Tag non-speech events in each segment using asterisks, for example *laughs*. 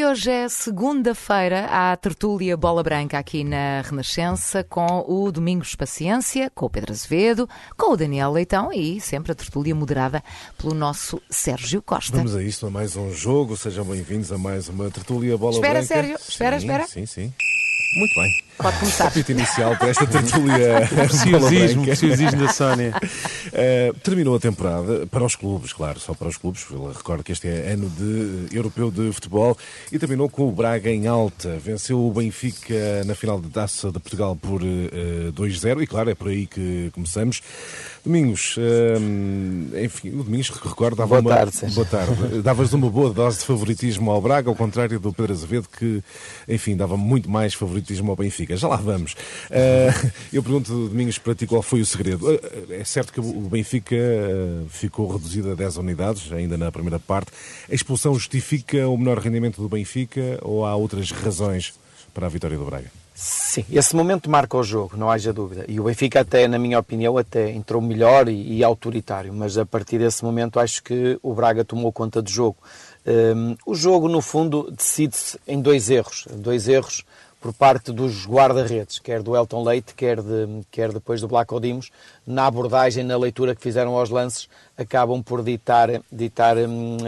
que hoje é segunda-feira, a tertúlia Bola Branca aqui na Renascença com o Domingos Paciência, com o Pedro Azevedo, com o Daniel Leitão e sempre a tertúlia moderada pelo nosso Sérgio Costa. Vamos a isto, a mais um jogo. Sejam bem-vindos a mais uma tertúlia Bola espera, Branca. Espera, Sérgio. Espera, sim, espera. Sim, sim. Muito bem. Pode começar. Apito inicial para esta tertúlia. *laughs* *laughs* preciosismo, preciosismo da Sónia. Uh, terminou a temporada para os clubes, claro, só para os clubes. Recordo que este é ano de europeu de futebol e terminou com o Braga em alta. Venceu o Benfica na final da Taça de Portugal por uh, 2-0 e, claro, é por aí que começamos. Domingos, uh, enfim, o Domingos, recordo, dava boa uma. Tarde, boa tarde. Davas uma boa dose de favoritismo ao Braga, ao contrário do Pedro Azevedo, que, enfim, dava muito mais favoritismo ao Benfica. Já lá vamos. Uh, *laughs* eu pergunto, Domingos, para ti qual foi o segredo? Uh, é certo que o Benfica ficou reduzido a 10 unidades, ainda na primeira parte. A expulsão justifica o menor rendimento do Benfica ou há outras razões para a vitória do Braga? Sim, esse momento marca o jogo, não haja dúvida. E o Benfica até, na minha opinião, até entrou melhor e, e autoritário, mas a partir desse momento acho que o Braga tomou conta do jogo. Um, o jogo, no fundo, decide-se em dois erros. Dois erros por parte dos guarda-redes, quer do Elton Leite, quer, de, quer depois do Black Odimos, na abordagem, na leitura que fizeram aos lances, acabam por ditar, ditar um,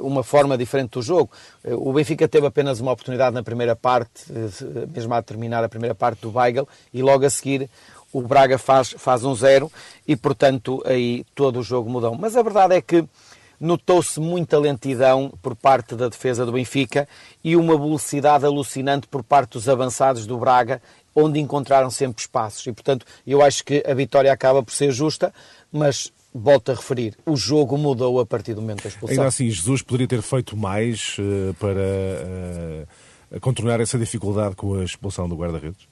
uma forma diferente do jogo. O Benfica teve apenas uma oportunidade na primeira parte, mesmo a terminar a primeira parte do Weigl, e logo a seguir o Braga faz, faz um zero e, portanto, aí todo o jogo mudou. Mas a verdade é que notou-se muita lentidão por parte da defesa do Benfica e uma velocidade alucinante por parte dos avançados do Braga, onde encontraram sempre espaços. E, portanto, eu acho que a vitória acaba por ser justa, mas volto a referir, o jogo mudou a partir do momento da expulsão. Ainda assim, Jesus poderia ter feito mais uh, para uh, contornar essa dificuldade com a expulsão do guarda-redes?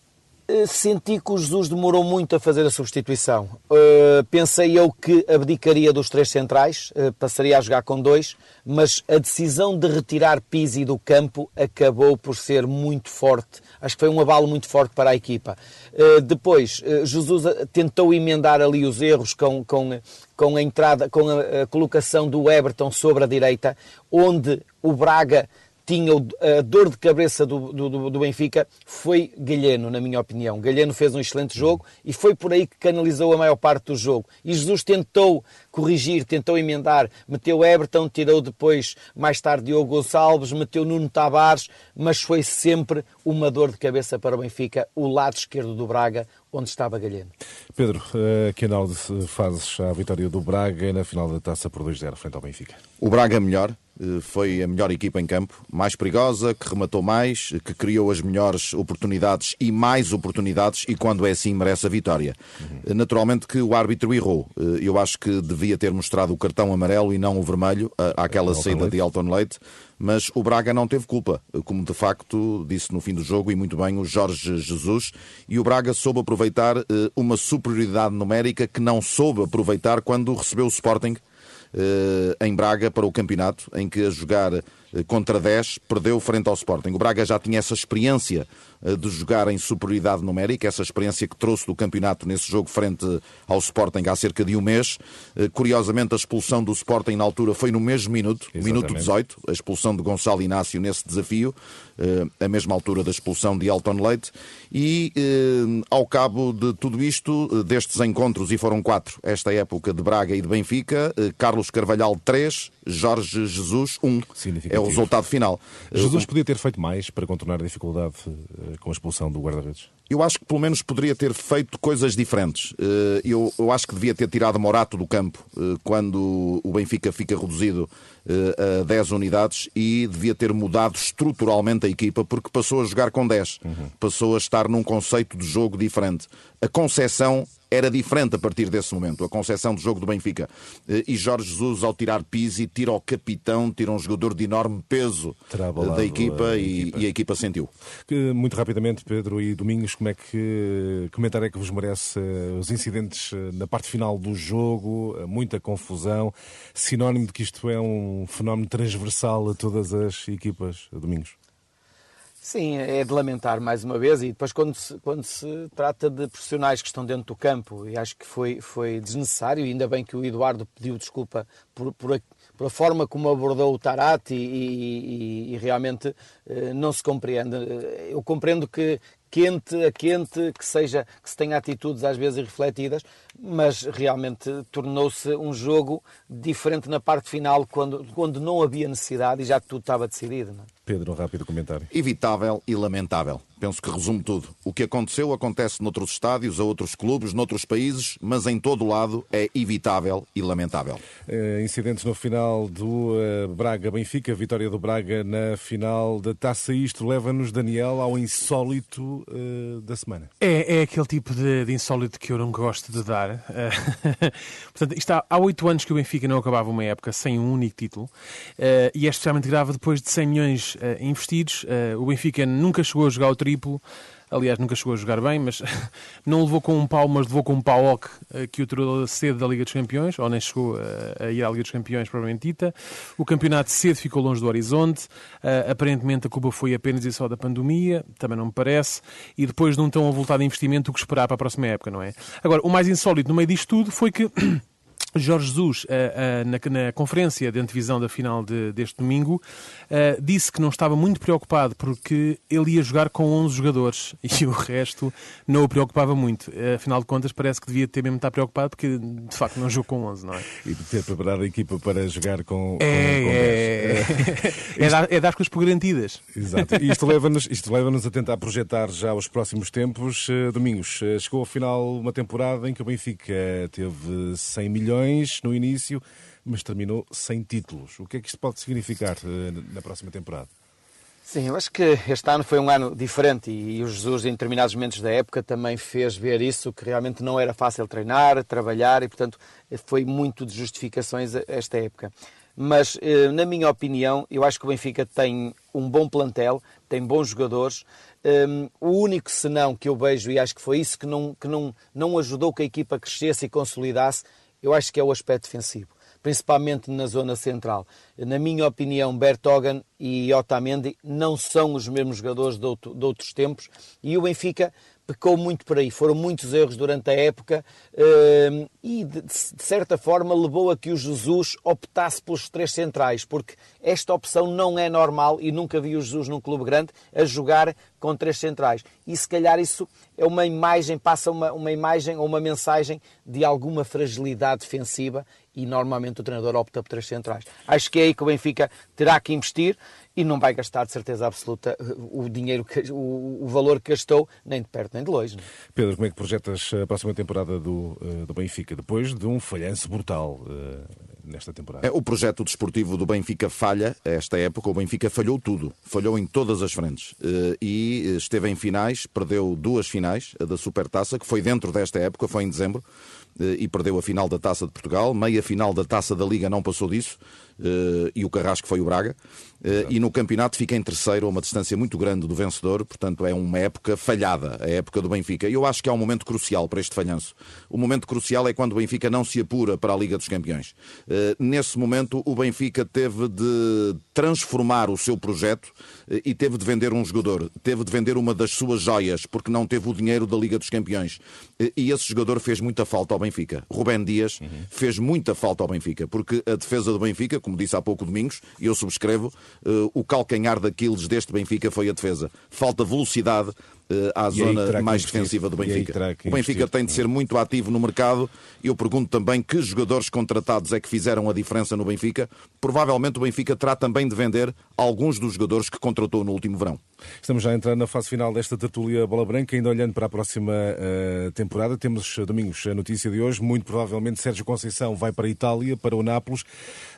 Senti que o Jesus demorou muito a fazer a substituição. Uh, pensei eu que abdicaria dos três centrais, uh, passaria a jogar com dois, mas a decisão de retirar Pizzi do campo acabou por ser muito forte. Acho que foi um abalo muito forte para a equipa. Uh, depois, Jesus tentou emendar ali os erros com, com, com a entrada, com a, a colocação do Everton sobre a direita, onde o Braga tinha a dor de cabeça do, do, do, Benfica foi Galeno, na minha opinião. Galeno fez um excelente jogo e foi por aí que canalizou a maior parte do jogo. E Jesus tentou corrigir, tentou emendar, meteu Everton, tirou depois, mais tarde, Diogo Gonçalves, meteu Nuno Tavares, mas foi sempre uma dor de cabeça para o Benfica, o lado esquerdo do Braga, onde estava Galeno. Pedro, que análise fazes à vitória do Braga na final da taça por 2-0 frente ao Benfica? O Braga melhor, foi a melhor equipa em campo, mais perigosa, que rematou mais, que criou as melhores oportunidades e mais oportunidades, e quando é assim merece a vitória. Uhum. Naturalmente que o árbitro errou. Eu acho que devia ter mostrado o cartão amarelo e não o vermelho àquela saída de Elton Leite mas o Braga não teve culpa, como de facto disse no fim do jogo e muito bem o Jorge Jesus, e o Braga soube aproveitar uma superioridade numérica que não soube aproveitar quando recebeu o Sporting em Braga para o campeonato, em que a jogar contra 10 perdeu frente ao Sporting. O Braga já tinha essa experiência de jogar em superioridade numérica, essa experiência que trouxe do campeonato nesse jogo frente ao Sporting há cerca de um mês. Curiosamente, a expulsão do Sporting na altura foi no mesmo minuto, Exatamente. minuto 18, a expulsão de Gonçalo Inácio nesse desafio, a mesma altura da expulsão de Elton Leite. E ao cabo de tudo isto, destes encontros, e foram quatro, esta época de Braga e de Benfica, Carlos Carvalhal 3, Jorge Jesus 1. É o resultado final. Jesus podia ter feito mais para contornar a dificuldade com a expulsão do guarda-redes? Eu acho que pelo menos poderia ter feito coisas diferentes. Eu, eu acho que devia ter tirado Morato do campo quando o Benfica fica reduzido a 10 unidades e devia ter mudado estruturalmente a equipa porque passou a jogar com 10. Uhum. Passou a estar num conceito de jogo diferente. A concepção era diferente a partir desse momento, a concepção do jogo do Benfica. E Jorge Jesus, ao tirar Pizzi, tira o capitão, tira um jogador de enorme peso da equipa, a e, equipa. e, a equipa sentiu. Muito rapidamente, Pedro e Domingos, como é que comentário é que vos merece os incidentes na parte final do jogo, muita confusão, sinónimo de que isto é um fenómeno transversal a todas as equipas, Domingos? Sim, é de lamentar mais uma vez e depois quando se, quando se trata de profissionais que estão dentro do campo e acho que foi, foi desnecessário e ainda bem que o Eduardo pediu desculpa por, por, pela forma como abordou o Tarati e, e, e realmente uh, não se compreende. Eu compreendo que quente a quente, que seja que se tenha atitudes às vezes irrefletidas, mas realmente tornou-se um jogo diferente na parte final quando, quando não havia necessidade e já tudo estava decidido. Não? É? Pedro, um rápido comentário. Evitável e lamentável. Penso que resume tudo. O que aconteceu acontece noutros estádios, a outros clubes, noutros países, mas em todo o lado é evitável e lamentável. Uh, incidentes no final do uh, Braga-Benfica, vitória do Braga na final da Taça. Isto leva-nos, Daniel, ao insólito uh, da semana. É, é aquele tipo de, de, insólito que eu não gosto de dar. *laughs* Portanto, está há oito anos que o Benfica não acabava uma época sem um único título e é especialmente grave depois de 100 milhões investidos. o Benfica nunca chegou a jogar o triplo. Aliás, nunca chegou a jogar bem, mas *laughs* não levou com um pau, mas levou com um pau eh, que o tirou cedo da Liga dos Campeões, ou nem chegou a ir à Liga dos Campeões, provavelmente dita. O campeonato cedo ficou longe do horizonte. Aparentemente a culpa foi apenas e só da pandemia, também não me parece. E depois de um tão avultado investimento, o que esperar para a próxima época, não é? Agora, o mais insólito no meio disto tudo foi que *clears throat* Jorge Jesus, uh, uh, na, conferência de antevisão da final de, deste domingo, uh, disse que não estava muito preocupado porque ele ia jogar com 11 jogadores *laughs* e o resto não o preocupava muito. afinal de contas, parece que devia ter mesmo estar preocupado porque, de facto, não jogou com 11, não é? E de ter preparado a equipa para jogar com, é, com, com é, é, *laughs* é, dar, é dar coisas por garantidas. Exato. E isto leva-nos leva a tentar projetar já os próximos tempos. Domingos, chegou ao final uma temporada em que o Benfica teve 100 milhões no início, mas terminou sem títulos. O que é que isto pode significar eh, na próxima temporada? Sim, eu acho que este ano foi um ano diferente e o Jesus, em determinados momentos da época, também fez ver isso, que realmente não era fácil treinar, trabalhar e, portanto, foi muito de justificações esta época. Mas, eh, na minha opinião, eu acho que o Benfica tem um bom plantel, tem bons jogadores. Um, o único senão que eu vejo, e acho que foi isso que não, que não, não ajudou que a equipa crescesse e consolidasse, eu acho que é o aspecto defensivo, principalmente na zona central. Na minha opinião, Bertogan e Otamendi não são os mesmos jogadores de, outro, de outros tempos e o Benfica pecou muito por aí. Foram muitos erros durante a época uh, e, de, de, certa forma, levou a que o Jesus optasse pelos três centrais, porque esta opção não é normal e nunca vi o Jesus num clube grande a jogar com três centrais. E se calhar isso é uma imagem, passa uma, uma imagem ou uma mensagem de alguma fragilidade defensiva e normalmente o treinador opta por três centrais. Acho que é aí que o Benfica terá que investir e não vai gastar de certeza absoluta o dinheiro, que, o, o valor que gastou, nem de perto nem de longe. Não? É? Pedro, como é que projetas a próxima temporada do, eh, do Benfica, depois de um falhanço brutal uh, nesta temporada? É, o projeto desportivo do Benfica falha, esta época o Benfica falhou tudo, falhou em todas as frentes uh, e esteve em finais, perdeu duas finais, da Supertaça, que foi dentro desta época, foi em dezembro, e perdeu a final da Taça de Portugal, meia final da Taça da Liga não passou disso, e o Carrasco foi o Braga. Uh, e no campeonato fica em terceiro, a uma distância muito grande do vencedor, portanto é uma época falhada, a época do Benfica. E eu acho que há um momento crucial para este falhanço. O momento crucial é quando o Benfica não se apura para a Liga dos Campeões. Uh, nesse momento, o Benfica teve de transformar o seu projeto e teve de vender um jogador, teve de vender uma das suas joias, porque não teve o dinheiro da Liga dos Campeões. E esse jogador fez muita falta ao Benfica. Rubén Dias uhum. fez muita falta ao Benfica, porque a defesa do Benfica, como disse há pouco Domingos, e eu subscrevo, uh, o calcanhar daqueles deste Benfica foi a defesa. Falta velocidade, uh, à e zona mais defensiva do Benfica. O Benfica tem de ser muito ativo no mercado. Eu pergunto também que jogadores contratados é que fizeram a diferença no Benfica. Provavelmente o Benfica terá também de vender alguns dos jogadores que contratou no último verão. Estamos já a entrar na fase final desta tertulia Bola Branca, ainda olhando para a próxima uh, temporada. Temos, domingos, a notícia de hoje. Muito provavelmente Sérgio Conceição vai para a Itália, para o Nápoles.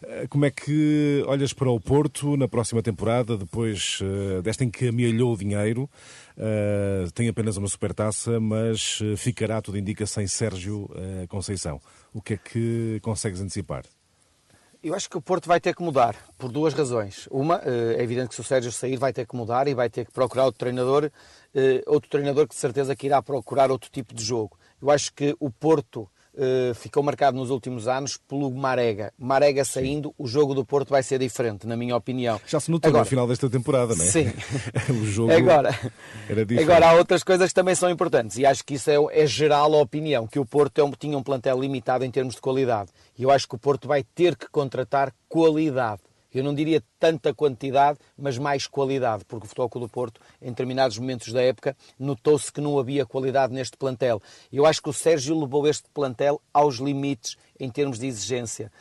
Uh, como é que olhas para o Porto na próxima temporada, depois uh, desta em que amealhou o dinheiro? Tem apenas uma supertaça, mas ficará, tudo indica, sem Sérgio Conceição. O que é que consegues antecipar? Eu acho que o Porto vai ter que mudar, por duas razões. Uma, uh, é evidente que se o Sérgio sair vai ter que mudar e vai ter que procurar outro treinador, outro treinador que de certeza que irá procurar outro tipo de jogo. Eu acho que o Porto uh, ficou marcado nos últimos anos pelo Marega. Marega saindo, o jogo do Porto vai ser diferente, na minha opinião. Já se notou Agora, no final desta temporada, não é? Sim. *laughs* o jogo Agora, era diferente. Agora, há outras coisas que também são importantes e acho que isso é, é geral a opinião, que o Porto é um, tinha um plantel limitado em termos de qualidade. E eu acho que o Porto vai ter que contratar qualidade eu não diria tanta quantidade, mas mais qualidade, porque o Futebol Clube do Porto, em determinados momentos da época, notou-se que não havia qualidade neste plantel. Eu acho que o Sérgio levou este plantel aos limites em termos de exigência.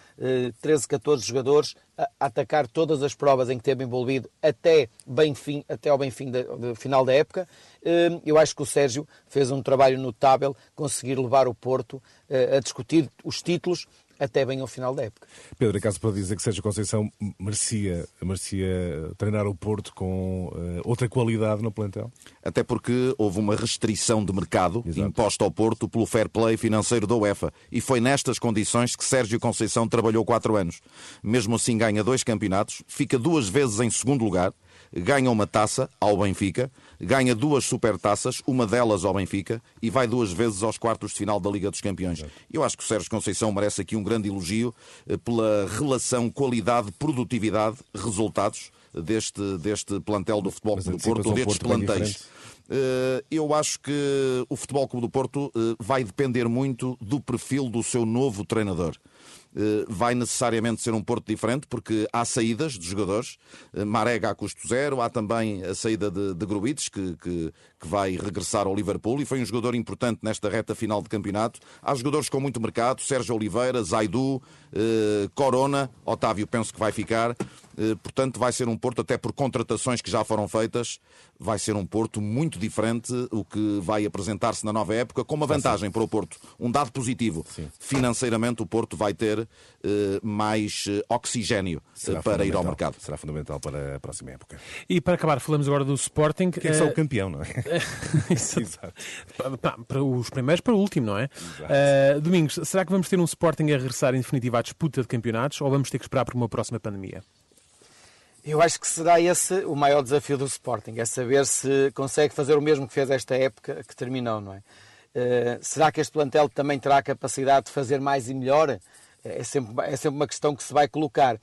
13, eh, 14 jogadores a atacar todas as provas em que teve envolvido até, bem fim, até ao bem fim da, final da época. Eh, eu acho que o Sérgio fez um trabalho notável, conseguir levar o Porto eh, a discutir os títulos até bem ao final da época. Pedro, acaso para dizer que Sérgio Conceição merecia, merecia treinar o Porto com uh, outra qualidade no plantel? Até porque houve uma restrição de mercado Exato. imposta ao Porto pelo fair play financeiro da UEFA e foi nestas condições que Sérgio Conceição trabalhou quatro anos. Mesmo assim ganha dois campeonatos, fica duas vezes em segundo lugar, ganha uma taça ao Benfica, ganha duas supertaças, uma delas ao Benfica, e vai duas vezes aos quartos de final da Liga dos Campeões. Eu acho que o Sérgio Conceição merece aqui um grande elogio eh, pela relação qualidade-produtividade, resultados deste, deste plantel do Futebol Clube do Porto, destes Porto plantéis. Eh, eu acho que o Futebol Clube do Porto eh, vai depender muito do perfil do seu novo treinador. Eh, vai necessariamente ser um Porto diferente, porque há saídas de jogadores. Eh, Marega a custo zero, há também a saída de, de que, que, que, vai regressar ao Liverpool e foi um jogador importante nesta reta final de campeonato. Há jogadores com muito mercado, Sérgio Oliveira, Zaidu, eh, Corona, Otávio penso que vai ficar. Eh, portanto, vai ser um Porto, até por contratações que já foram feitas, vai ser um Porto muito diferente, o que vai apresentar-se na nova época, com uma vantagem para o Porto, um dado positivo. Sim. Financeiramente, o Porto vai ter eh, mais eh, oxigênio Será para ir ao mercado. Será fundamental para a próxima época. E para acabar, falamos agora do Sporting. Que é só o campeão, não é? *laughs* Exato. Para, para os primeiros, para o último, não é? Uh, Domingos, será que vamos ter um Sporting a regressar em definitiva à disputa de campeonatos ou vamos ter que esperar por uma próxima pandemia? Eu acho que será esse o maior desafio do Sporting, é saber se consegue fazer o mesmo que fez esta época que terminou, não é? Uh, será que este plantel também terá a capacidade de fazer mais e melhor? É sempre, é sempre uma questão que se vai colocar.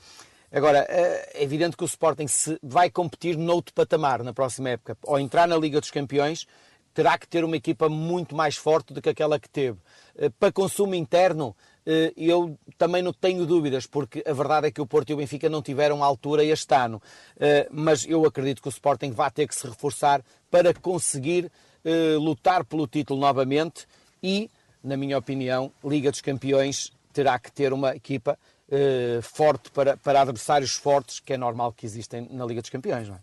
Agora, eh, é evidente que o Sporting se vai competir noutro patamar na próxima época. Ao entrar na Liga dos Campeões, terá que ter uma equipa muito mais forte do que aquela que teve. Eh, para consumo interno, eh, eu também não tenho dúvidas, porque a verdade é que o Porto e o Benfica não tiveram altura este ano. Eh, mas eu acredito que o Sporting vai ter que se reforçar para conseguir lutar pelo título novamente e, na minha opinião, Liga dos Campeões terá que ter uma equipa forte para, para adversários fortes, que é normal que existem na Liga dos Campeões. Não é?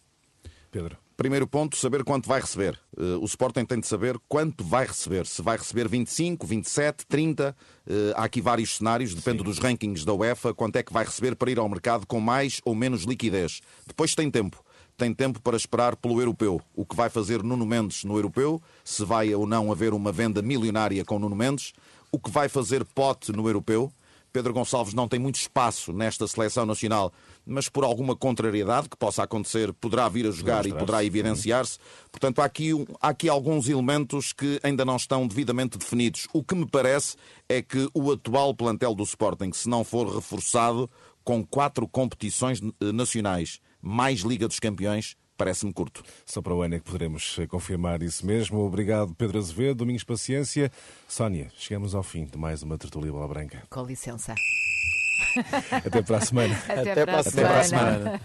Pedro. Primeiro ponto, saber quanto vai receber. Uh, o Sporting tem de saber quanto vai receber. Se vai receber 25, 27, 30. Uh, há aqui vários cenários, depende Sim. dos rankings da UEFA, quanto é que vai receber para ir ao mercado com mais ou menos liquidez. Depois tem tempo. Tem tempo para esperar pelo europeu. O que vai fazer Nuno Mendes no europeu, se vai ou não haver uma venda milionária com Nuno Mendes. O que vai fazer Pote no europeu Pedro Gonçalves não tem muito espaço nesta seleção nacional, mas por alguma contrariedade que possa acontecer, poderá vir a jogar e poderá evidenciar-se. Portanto, há aqui, há aqui alguns elementos que ainda não estão devidamente definidos. O que me parece é que o atual plantel do Sporting, se não for reforçado com quatro competições eh, nacionais, mais Liga dos Campeões, parece-me curto. Só para o ano é que poderemos eh, confirmar isso mesmo. Obrigado, Pedro Azevedo. Domingos Paciência. Sónia, chegamos ao fim de mais uma tertulia bola branca. Com licença. Até para a semana. *laughs* Até, Até para a semana. Até para a semana.